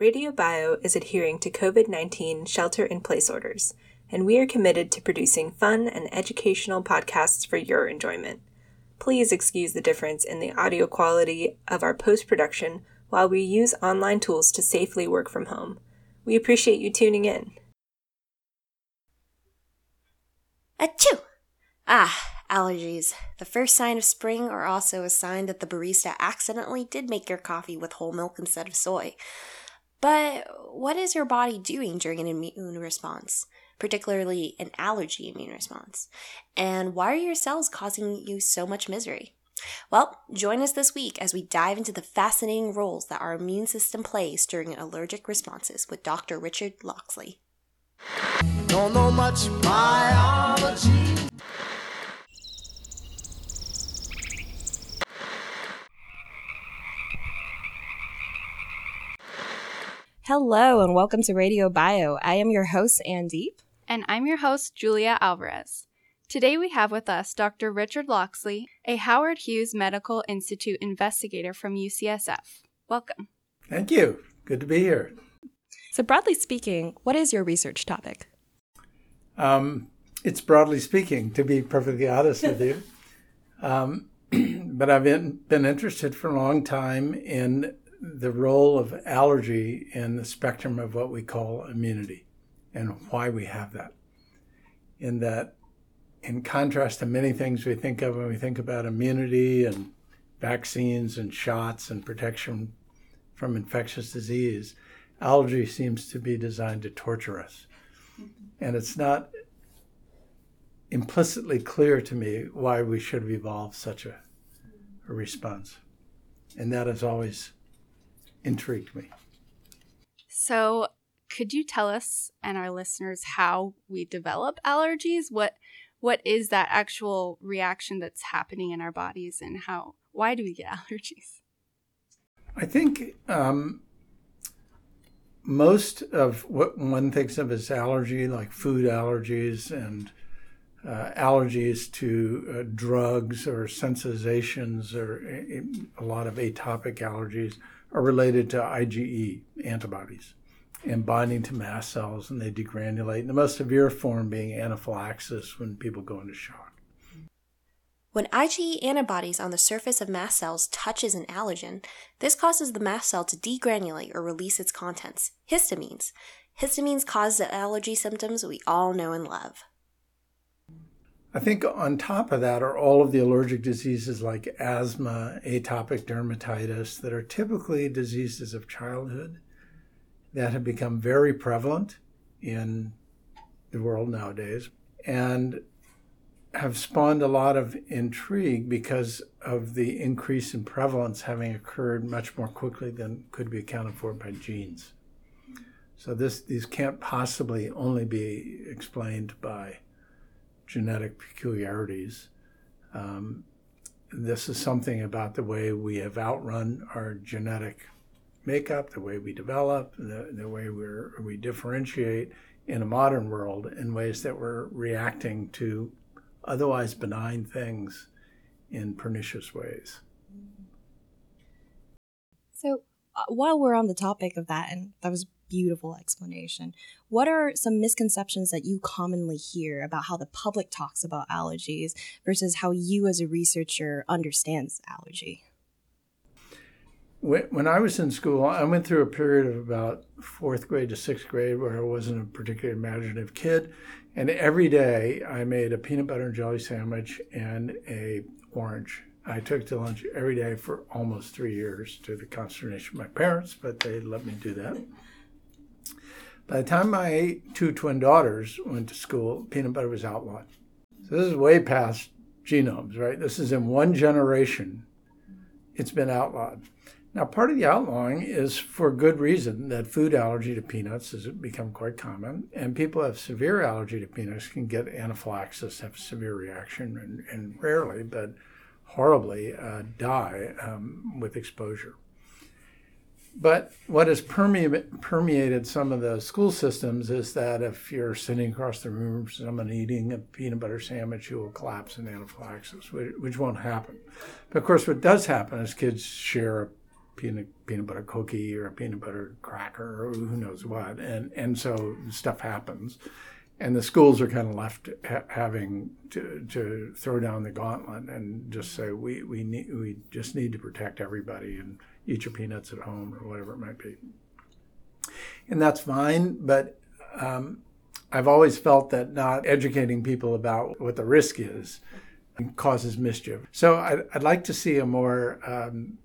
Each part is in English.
Radio Bio is adhering to COVID 19 shelter in place orders, and we are committed to producing fun and educational podcasts for your enjoyment. Please excuse the difference in the audio quality of our post production while we use online tools to safely work from home. We appreciate you tuning in. Achoo! Ah, allergies. The first sign of spring or also a sign that the barista accidentally did make your coffee with whole milk instead of soy. But what is your body doing during an immune response, particularly an allergy immune response? And why are your cells causing you so much misery? Well, join us this week as we dive into the fascinating roles that our immune system plays during allergic responses with Dr. Richard Locksley. Don't know much biology. Hello and welcome to Radio Bio. I am your host, Andeep. And I'm your host, Julia Alvarez. Today we have with us Dr. Richard Locksley, a Howard Hughes Medical Institute investigator from UCSF. Welcome. Thank you. Good to be here. So, broadly speaking, what is your research topic? Um, it's broadly speaking, to be perfectly honest with you. Um, but I've been, been interested for a long time in the role of allergy in the spectrum of what we call immunity and why we have that. In that, in contrast to many things we think of when we think about immunity and vaccines and shots and protection from infectious disease, allergy seems to be designed to torture us. Mm-hmm. And it's not implicitly clear to me why we should have evolved such a, a response. And that has always intrigued me. So, could you tell us and our listeners how we develop allergies? What what is that actual reaction that's happening in our bodies, and how why do we get allergies? I think um, most of what one thinks of as allergy, like food allergies and uh, allergies to uh, drugs or sensitizations or a, a, lot of atopic allergies, are related to IgE antibodies and binding to mast cells, and they degranulate. the most severe form being anaphylaxis when people go into shock. When IgE antibodies on the surface of mast cells touches an allergen, this causes the mast cell to degranulate or release its contents, histamines. Histamines cause the allergy symptoms we all know and love. I think on top of that are all of the allergic diseases like asthma, atopic dermatitis, that are typically diseases of childhood that have become very prevalent in the world nowadays and have spawned a lot of intrigue because of the increase in prevalence having occurred much more quickly than could be accounted for by genes. So this these can't possibly only be explained by genetic peculiarities. Um, this is something about the way we have outrun our genetic makeup, the way we develop, the, the way we we differentiate in a modern world in ways that we're reacting to otherwise benign things in pernicious ways. So, uh, while we're on the topic of that, and that was beautiful explanation. What are some misconceptions that you commonly hear about how the public talks about allergies versus how you as a researcher understands allergy? When I was in school, I went through a period of about fourth grade to sixth grade where I wasn't a particularly imaginative kid. And every day I made a peanut butter and jelly sandwich and a orange. I took to lunch every day for almost three years to the consternation of my parents, but they let me do that. By the time my two twin daughters went to school, peanut butter was outlawed. So this is way past genomes, right? This is in one generation, it's been outlawed. Now, part of the outlawing is for good reason that food allergy to peanuts has become quite common, and people who have severe allergy to peanuts can get anaphylaxis, have a severe reaction, and, and rarely, but horribly, uh, die um, with exposure. But what has permeated some of the school systems is that if you're sitting across the room from someone eating a peanut butter sandwich, you will collapse in anaphylaxis, which, won't happen. But of course, what does happen is kids share a peanut peanut butter cookie or a peanut butter cracker or who knows what, and and so stuff happens, and the schools are kind of left ha- having to, to throw down the gauntlet and just say we we need we just need to protect everybody and eat your peanuts at home or whatever it might be, and that's fine, but. Um, I've always felt that not educating people about what the risk is causes mischief. So I'd, I'd like to see a more um,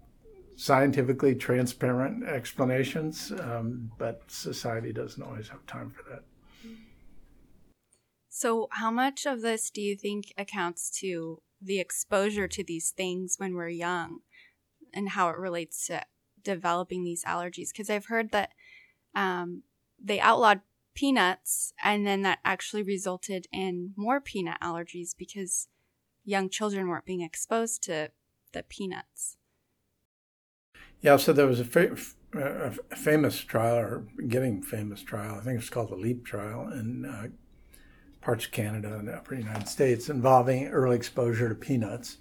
scientifically transparent explanations, um, but society doesn't always have time for that. So, how much of this do you think accounts to the exposure to these things when we're young and how it relates to developing these allergies? Because I've heard that um, they outlawed peanuts and then that actually resulted in more peanut allergies because young children weren't being exposed to the peanuts. Yeah, so there was a, fa- a famous trial, or getting famous trial, I think it's called the LEAP trial in uh, parts of Canada and the upper United States involving early exposure to peanuts.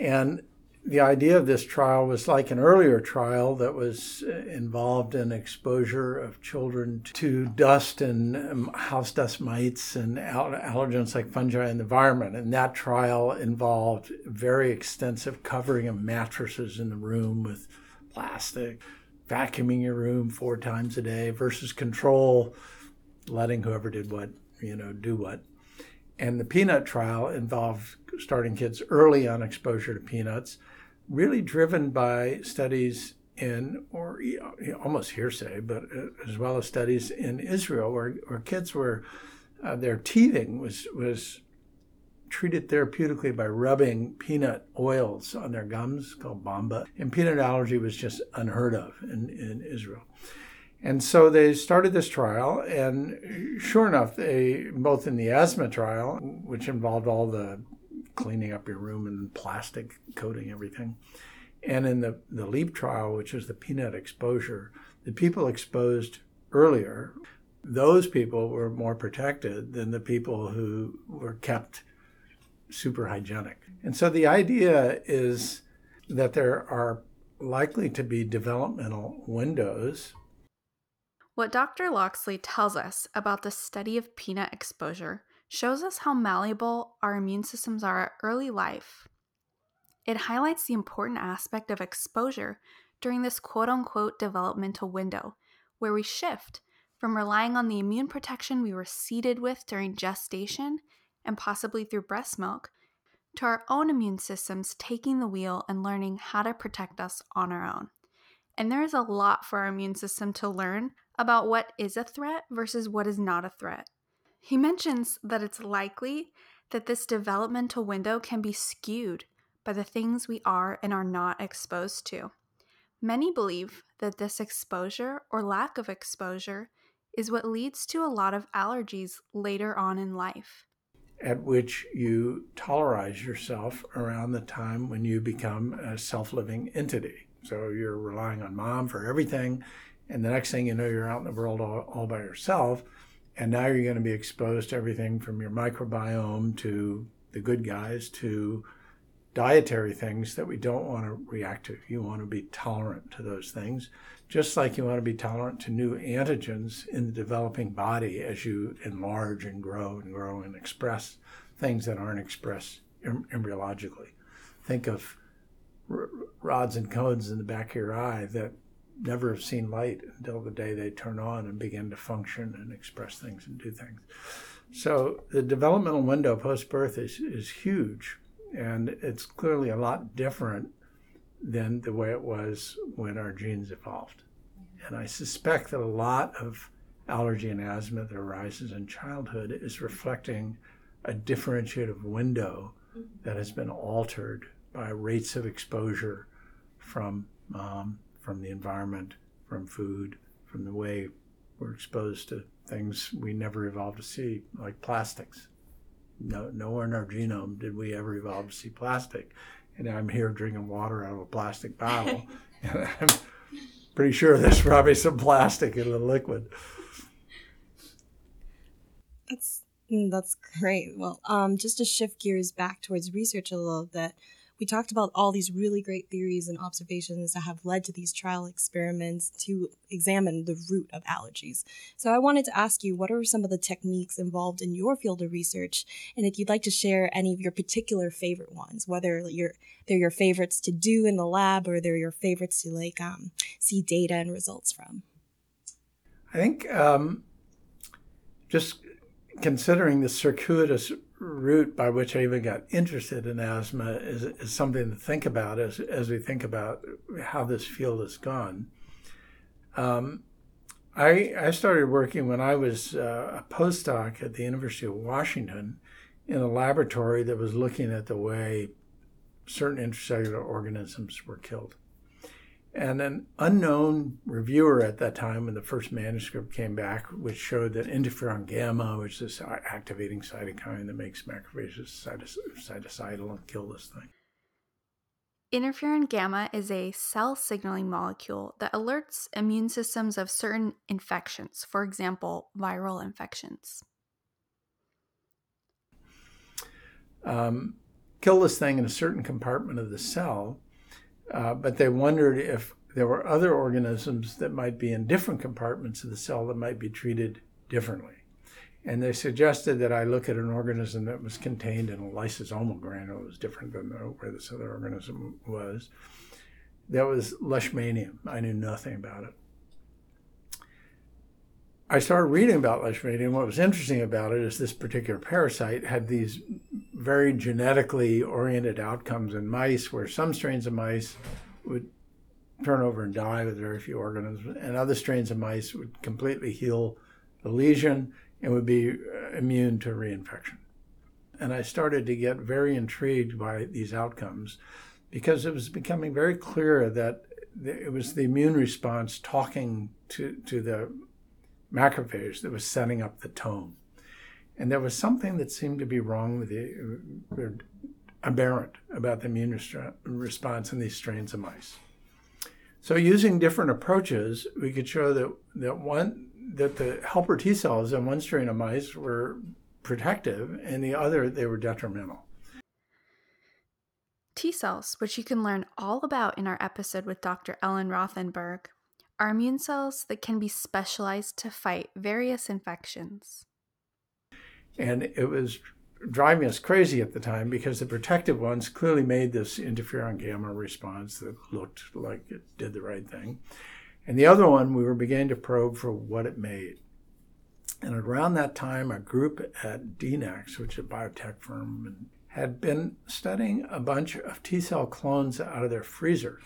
And the idea of this trial was like an earlier trial that was uh, involved in exposure of children to dust and um, house dust mites and allergens like fungi in the environment. And that trial involved very extensive covering of mattresses in the room with plastic, vacuuming your room four times a day versus control, letting whoever did what, you know, do what. And the peanut trial involved starting kids early on exposure to peanuts really driven by studies in, or almost hearsay, but uh, as well as studies in Israel, where, where kids were, uh, their teething was, was treated therapeutically by rubbing peanut oils on their gums called Bamba. And peanut allergy was just unheard of in, in Israel. And so they started this trial, and sure enough, they both in the asthma trial, which involved all the cleaning up your room and plastic coating everything. And in the, the LEAP trial, which is the peanut exposure, the people exposed earlier, those people were more protected than the people who were kept super hygienic. And so the idea is that there are likely to be developmental windows. What Dr. Locksley tells us about the study of peanut exposure shows us how malleable our immune systems are at early life. It highlights the important aspect of exposure during this quote unquote developmental window, where we shift from relying on the immune protection we were seeded with during gestation and possibly through breast milk to our own immune systems taking the wheel and learning how to protect us on our own. And there is a lot for our immune system to learn about what is a threat versus what is not a threat. He mentions that it's likely that this developmental window can be skewed by the things we are and are not exposed to. Many believe that this exposure or lack of exposure is what leads to a lot of allergies later on in life. At which you tolerize yourself around the time when you become a self living entity. So you're relying on mom for everything, and the next thing you know, you're out in the world all, all by yourself and now you're going to be exposed to everything from your microbiome to the good guys to dietary things that we don't want to react to. You want to be tolerant to those things, just like you want to be tolerant to new antigens in the developing body as you enlarge and grow and grow and express things that aren't expressed embryologically. Think of rods and cones in the back of your eye that never have seen light until the day they turn on and begin to function and express things and do things. So the developmental window post birth is, is huge, and it's clearly a lot different than the way it was when our genes evolved. And I suspect that a lot of allergy and asthma that arises in childhood is reflecting a differentiative window that has been altered by rates of exposure from mom from the environment, from food, from the way we're exposed to things we never evolved to see, like plastics. No, nowhere in our genome did we ever evolve to see plastic. And I'm here drinking water out of a plastic bottle. and I'm pretty sure there's probably some plastic in the liquid. That's mm, that's great. Well, um, just to shift gears back towards research a little bit, we talked about all these really great theories and observations that have led to these trial experiments to examine the root of allergies. So I wanted to ask you what are some of the techniques involved in your field of research and if you'd like to share any of your particular favorite ones, whether you're they're your favorites to do in the lab or they're your favorites to like um, see data and results from. I think um, just considering the circuitous route by which I even got interested in asthma is, is something to think about as, as we think about how this field has gone. Um, I, I started working when I was uh, a postdoc at the University of Washington in a laboratory that was looking at the way certain intracellular organisms were killed. And an unknown reviewer at that time, when the first manuscript came back, which showed that interferon gamma, which is this activating cytokine that makes macrophages cytocidal and kill this thing. Interferon gamma is a cell signaling molecule that alerts immune systems of certain infections, for example, viral infections. Um, kill this thing in a certain compartment of the cell uh, but they wondered if there were other organisms that might be in different compartments of the cell that might be treated differently. And they suggested that I look at an organism that was contained in a lysosomal granule, was different than where this other organism was. That was Leishmania. I knew nothing about it. I started reading about Leishmania. What was interesting about it is this particular parasite had these very genetically oriented outcomes in mice, where some strains of mice would turn over and die with very few organisms, and other strains of mice would completely heal the lesion and would be uh, immune to reinfection. And I started to get very intrigued by these outcomes because it was becoming very clear that it was the immune response talking to, to the macrophage that was setting up the tone. And there was something that seemed to be wrong with the aberrant about the immune response in these strains of mice. So using different approaches, we could show that, that one that the helper T cells in one strain of mice were protective and the other they were detrimental. T cells, which you can learn all about in our episode with Dr. Ellen Rothenberg, are immune cells that can be specialized to fight various infections. And it was driving us crazy at the time because the protective ones clearly made this interferon gamma response that looked like it did the right thing. And the other one, we were beginning to probe for what it made. And around that time, a group at DNAX, which is a biotech firm, had been studying a bunch of T cell clones out of their freezer.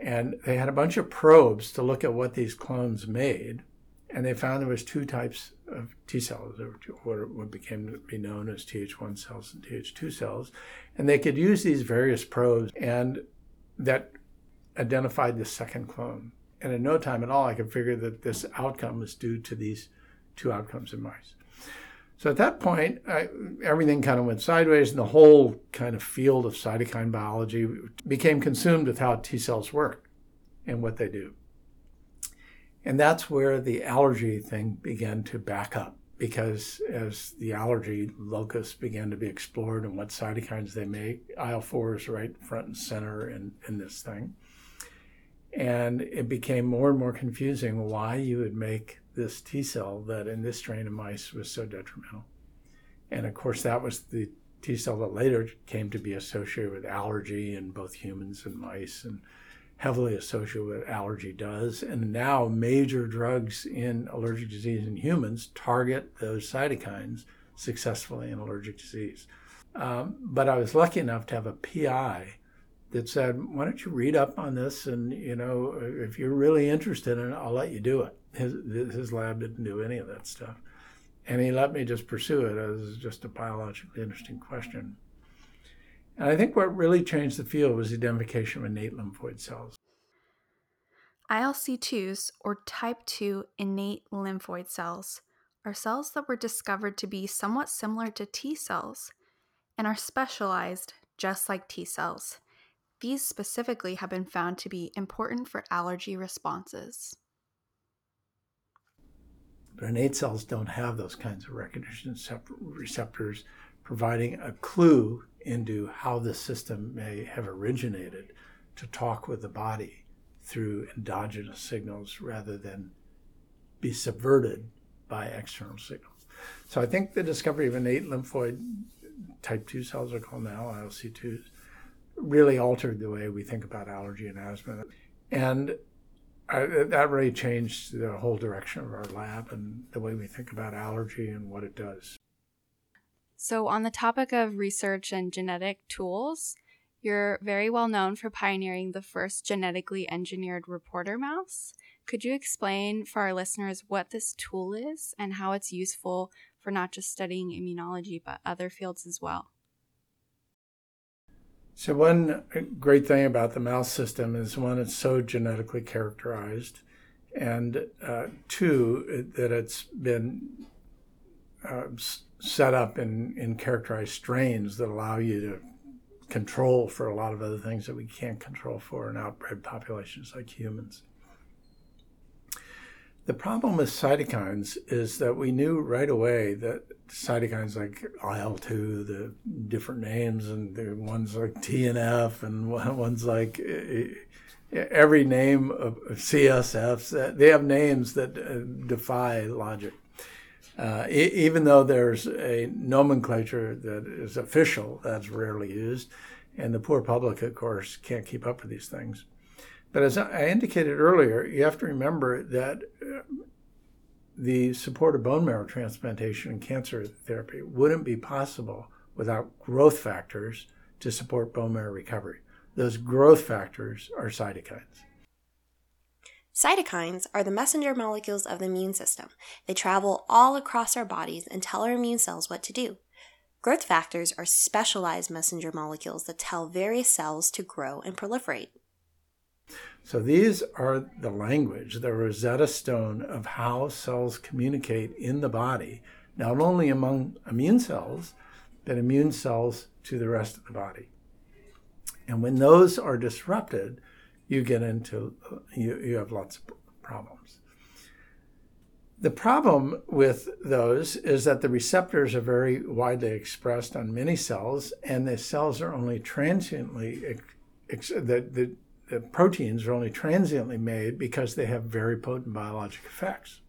And they had a bunch of probes to look at what these clones made. And they found there was two types of T cells, or what became to be known as Th1 cells and Th2 cells. And they could use these various probes and that identified the second clone. And in no time at all, I could figure that this outcome was due to these two outcomes in mice. So at that point, I, everything kind of went sideways, and the whole kind of field of cytokine biology became consumed with how T cells work and what they do. And that's where the allergy thing began to back up because as the allergy locus began to be explored and what cytokines they make, IL 4 is right front and center in, in this thing. And it became more and more confusing why you would make this T cell that in this strain of mice was so detrimental. And of course, that was the T cell that later came to be associated with allergy in both humans and mice and heavily associated with allergy does. And now major drugs in allergic disease in humans target those cytokines successfully in allergic disease. Um, but I was lucky enough to have a PI that said, "Why don't you read up on this? And you know, if you're really interested in it, I'll let you do it." His his lab didn't do any of that stuff, and he let me just pursue it as just a biologically interesting question. And I think what really changed the field was the identification of innate lymphoid cells. ILC2s, or type 2 innate lymphoid cells, are cells that were discovered to be somewhat similar to T cells and are specialized just like T cells these specifically have been found to be important for allergy responses. But innate cells don't have those kinds of recognition receptors providing a clue into how the system may have originated to talk with the body through endogenous signals rather than be subverted by external signals. So I think the discovery of innate lymphoid type 2 cells are called now, ILC2s, really altered the way we think about allergy and asthma. And I, that really changed the whole direction of our lab and the way we think about allergy and what it does. So, on the topic of research and genetic tools, you're very well known for pioneering the first genetically engineered reporter mouse. Could you explain for our listeners what this tool is and how it's useful for not just studying immunology, but other fields as well? So, one great thing about the mouse system is one, it's so genetically characterized, and uh, two, that it's been uh, set up and, in characterized strains that allow you to control for a lot of other things that we can't control for in outbred populations like humans. The problem with cytokines is that we knew right away that cytokines like IL 2, the different names, and the ones like TNF, and ones like eh, eh, every name of CSFs, they have names that defy logic. Uh, even though there's a nomenclature that is official, that's rarely used, and the poor public, of course, can't keep up with these things. But as I indicated earlier, you have to remember that uh, the support of bone marrow transplantation and cancer therapy wouldn't be possible without growth factors to support bone marrow recovery. Those growth factors are cytokines. Cytokines are the messenger molecules of the immune system. They travel all across our bodies and tell our immune cells what to do. Growth factors are specialized messenger molecules that tell various cells to grow and proliferate. So these are the language, the Rosetta Stone of how cells communicate in the body, not only among immune cells, but immune cells to the rest of the body. And when those are disrupted, you get into, you, you have lots of problems. The problem with those is that the receptors are very widely expressed on many cells, and the cells are only transiently, ex- the, the, the proteins are only transiently made because they have very potent biologic effects.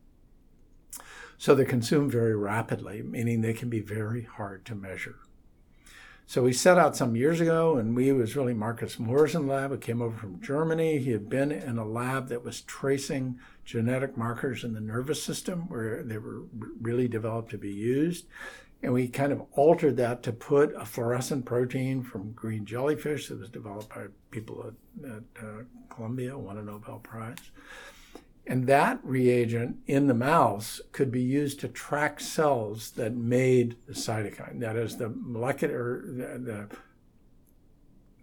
So they're consumed very rapidly, meaning they can be very hard to measure. So we set out some years ago, and we was really Marcus Morrison lab. It came over from Germany. He had been in a lab that was tracing genetic markers in the nervous system where they were really developed to be used. And we kind of altered that to put a fluorescent protein from green jellyfish that was developed by people at, at uh, Columbia, won a Nobel Prize. And that reagent in the mouse could be used to track cells that made the cytokine. That is, the molecular, the,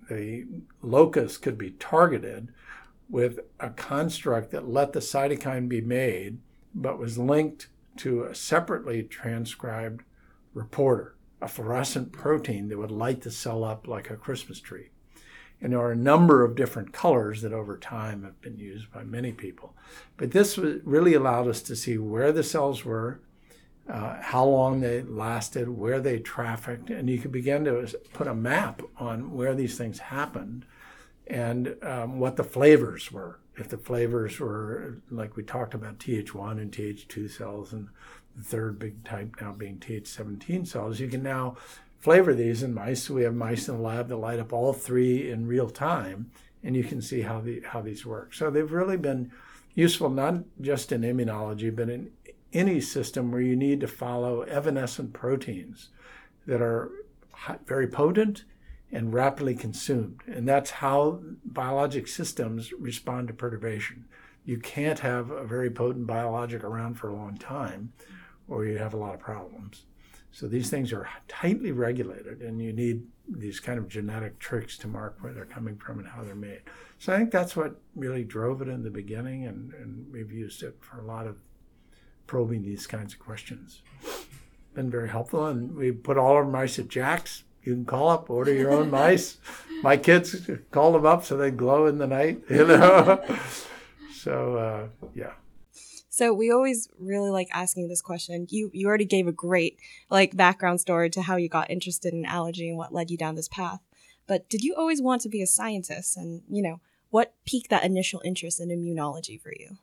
the, the locus could be targeted with a construct that let the cytokine be made, but was linked to a separately transcribed reporter, a fluorescent protein that would light the cell up like a Christmas tree. And there are a number of different colors that over time have been used by many people. But this really allowed us to see where the cells were, uh, how long they lasted, where they trafficked, and you could begin to put a map on where these things happened and um, what the flavors were. If the flavors were, like we talked about, Th1 and Th2 cells, and the third big type now being Th17 cells, you can now flavor these in mice. We have mice in the lab that light up all three in real time, and you can see how the how these work. So they've really been useful not just in immunology, but in any system where you need to follow evanescent proteins that are very potent and rapidly consumed. And that's how biologic systems respond to perturbation. You can't have a very potent biologic around for a long time, or you have a lot of problems. So these things are tightly regulated, and you need these kind of genetic tricks to mark where they're coming from and how they're made. So I think that's what really drove it in the beginning, and, and we've used it for a lot of probing these kinds of questions. Been very helpful, and we put all our mice at JAX. You can call up, order your own mice. My kids call them up so they glow in the night, you know. so uh, yeah. So we always really like asking this question. You you already gave a great like background story to how you got interested in allergy and what led you down this path. But did you always want to be a scientist? And you know, what piqued that initial interest in immunology for you?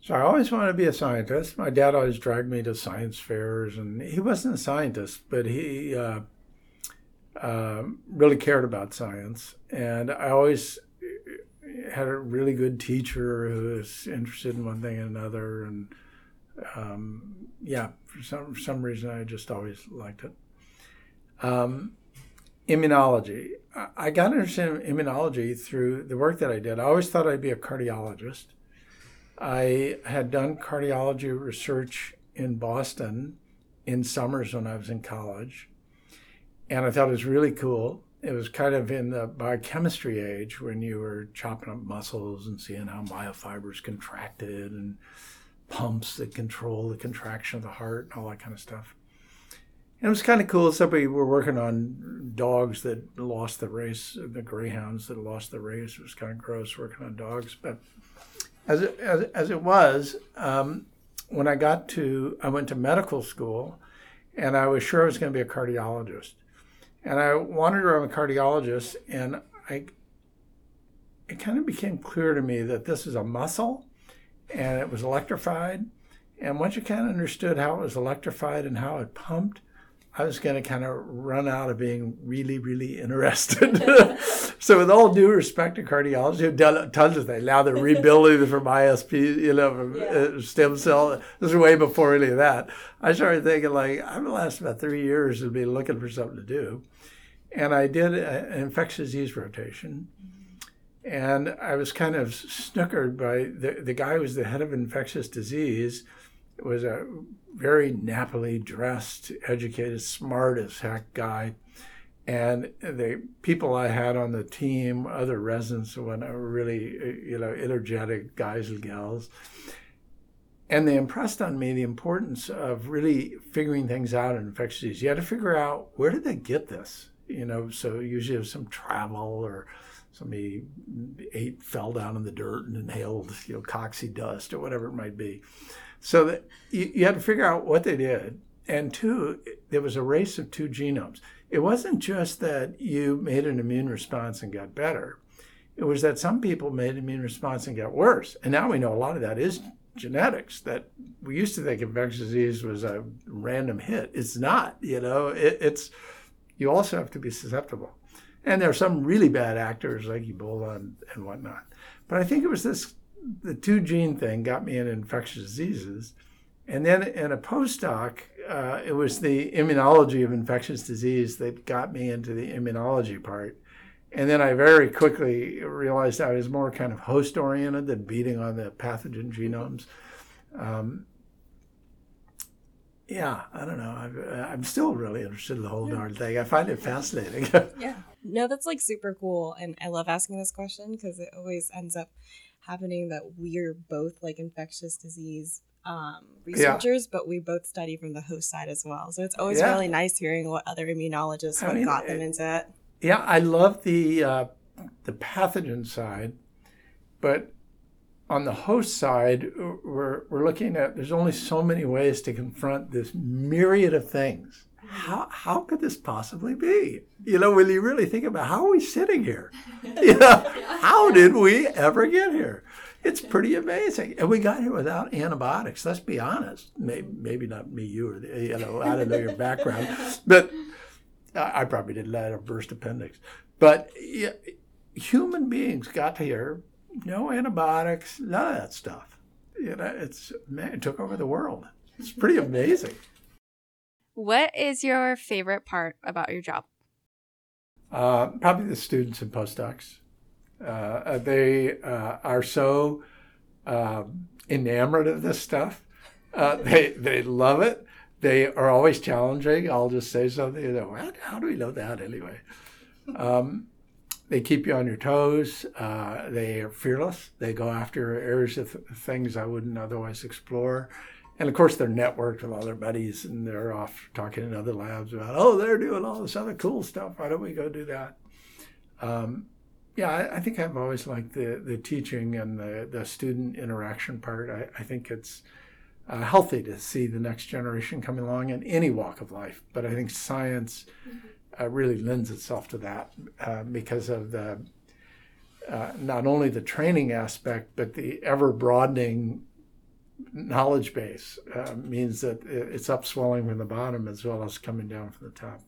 So I always wanted to be a scientist. My dad always dragged me to science fairs, and he wasn't a scientist, but he uh, uh, really cared about science. And I always had a really good teacher who was interested in one thing and another, and um, yeah, for some for some reason I just always liked it. Um, immunology. I got interested in immunology through the work that I did. I always thought I'd be a cardiologist. I had done cardiology research in Boston in summers when I was in college, and I thought it was really cool it was kind of in the biochemistry age when you were chopping up muscles and seeing how myofibers contracted and pumps that control the contraction of the heart and all that kind of stuff. And it was kind of cool. Somebody were working on dogs that lost the race, the greyhounds that lost the race. It was kind of gross working on dogs. But as it, as, as it was, um, when I got to, I went to medical school and I was sure I was going to be a cardiologist. And I wandered around the cardiologist, and I it kind of became clear to me that this is a muscle, and it was electrified. And once you kind of understood how it was electrified and how it pumped, I was going to kind of run out of being really, really interested. so, with all due respect to cardiology, have done tons of things. Now they're rebuilding from ISP, you know, from yeah. Uh, stem cell. This is way before any of that. I started thinking, like, I'm the last about three years to be looking for something to do. And I did an infectious disease rotation. And I was kind of snookered by the, the guy who was the head of infectious disease was a very nappily dressed, educated, smart as heck guy. And the people I had on the team, other residents, were really, uh, you know, energetic guys and gals. And they impressed on me the importance of really figuring things out in infectious disease. You had to figure out where did they get this? you know, so usually have some travel or somebody ate, fell down in the dirt and inhaled, you know, cocci dust or whatever it might be. So that you, you had to figure out what they did. And two, there was a race of two genomes. It wasn't just that you made an immune response and got better. It was that some people made an immune response and got worse. And now we know a lot of that is genetics that we used to think infectious disease was a random hit. It's not, you know, it, it's you also have to be susceptible. And there are some really bad actors like Ebola and, and whatnot. But I think it was this the two gene thing got me in infectious diseases. And then in a postdoc, uh, it was the immunology of infectious disease that got me into the immunology part. And then I very quickly realized I was more kind of host oriented than beating on the pathogen genomes. Um, yeah, I don't know. I'm, uh, I'm still really interested in the whole darn thing. I find it fascinating. yeah. No, that's like super cool. And I love asking this question because it always ends up happening that we're both like infectious disease um, researchers, yeah. but we both study from the host side as well. So it's always yeah. really nice hearing what other immunologists what mean, got them into it. Yeah, I love the uh, the pathogen side, but on the host side, we're, we're looking at there's only so many ways to confront this myriad of things. How, how could this possibly be? You know, when you really think about how are we sitting here? You know, how did we ever get here? It's pretty amazing. And we got here without antibiotics. Let's be honest. Maybe, maybe not me, you, or, you know, I don't know your background, but I probably didn't have a burst appendix. But yeah, human beings got here no antibiotics, none of that stuff. You know, it's man, it took over the world. It's pretty amazing. What is your favorite part about your job? Uh, probably the students and postdocs. Uh, they uh, are so um, enamored of this stuff. Uh, they they love it. They are always challenging. I'll just say something. You know, how do we know that anyway? Um, they keep you on your toes. Uh, they are fearless. They go after areas of th- things I wouldn't otherwise explore. And of course, they're networked with all their buddies and they're off talking in other labs about, oh, they're doing all this other cool stuff. Why don't we go do that? Um, Yeah, I, I, think I've always liked the, the teaching and the, the student interaction part. I, I think it's uh, healthy to see the next generation coming along in any walk of life. But I think science mm-hmm. uh, really lends itself to that uh, because of the uh, not only the training aspect, but the ever broadening knowledge base uh, means that it's upswelling from the bottom as well as coming down from the top.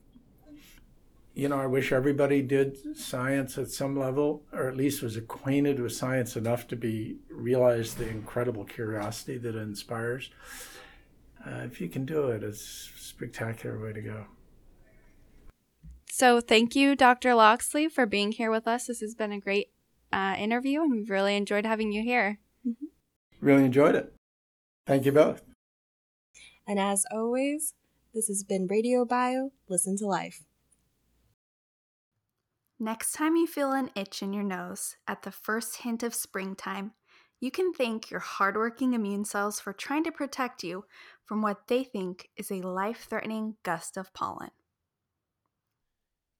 You know, I wish everybody did science at some level, or at least was acquainted with science enough to be realize the incredible curiosity that it inspires. Uh, if you can do it, it's a spectacular way to go. So, thank you, Dr. Locksley, for being here with us. This has been a great uh, interview, and we've really enjoyed having you here. Mm-hmm. Really enjoyed it. Thank you both. And as always, this has been Radio Bio Listen to Life. Next time you feel an itch in your nose at the first hint of springtime, you can thank your hardworking immune cells for trying to protect you from what they think is a life threatening gust of pollen.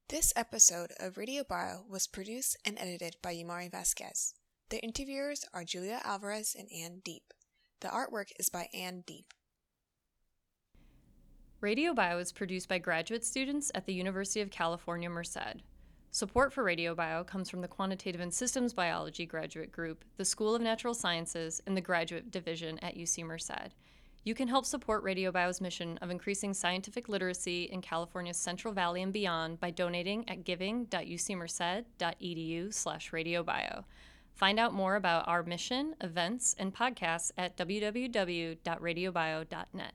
This episode of Radio Bio was produced and edited by Yamari Vasquez. The interviewers are Julia Alvarez and Ann Deep. The artwork is by Anne Deep. Radio Bio is produced by graduate students at the University of California, Merced. Support for Radio Bio comes from the Quantitative and Systems Biology Graduate Group, the School of Natural Sciences, and the Graduate Division at UC Merced. You can help support Radio Bio's mission of increasing scientific literacy in California's Central Valley and beyond by donating at giving.ucmerced.edu slash radiobio. Find out more about our mission, events, and podcasts at www.radiobio.net.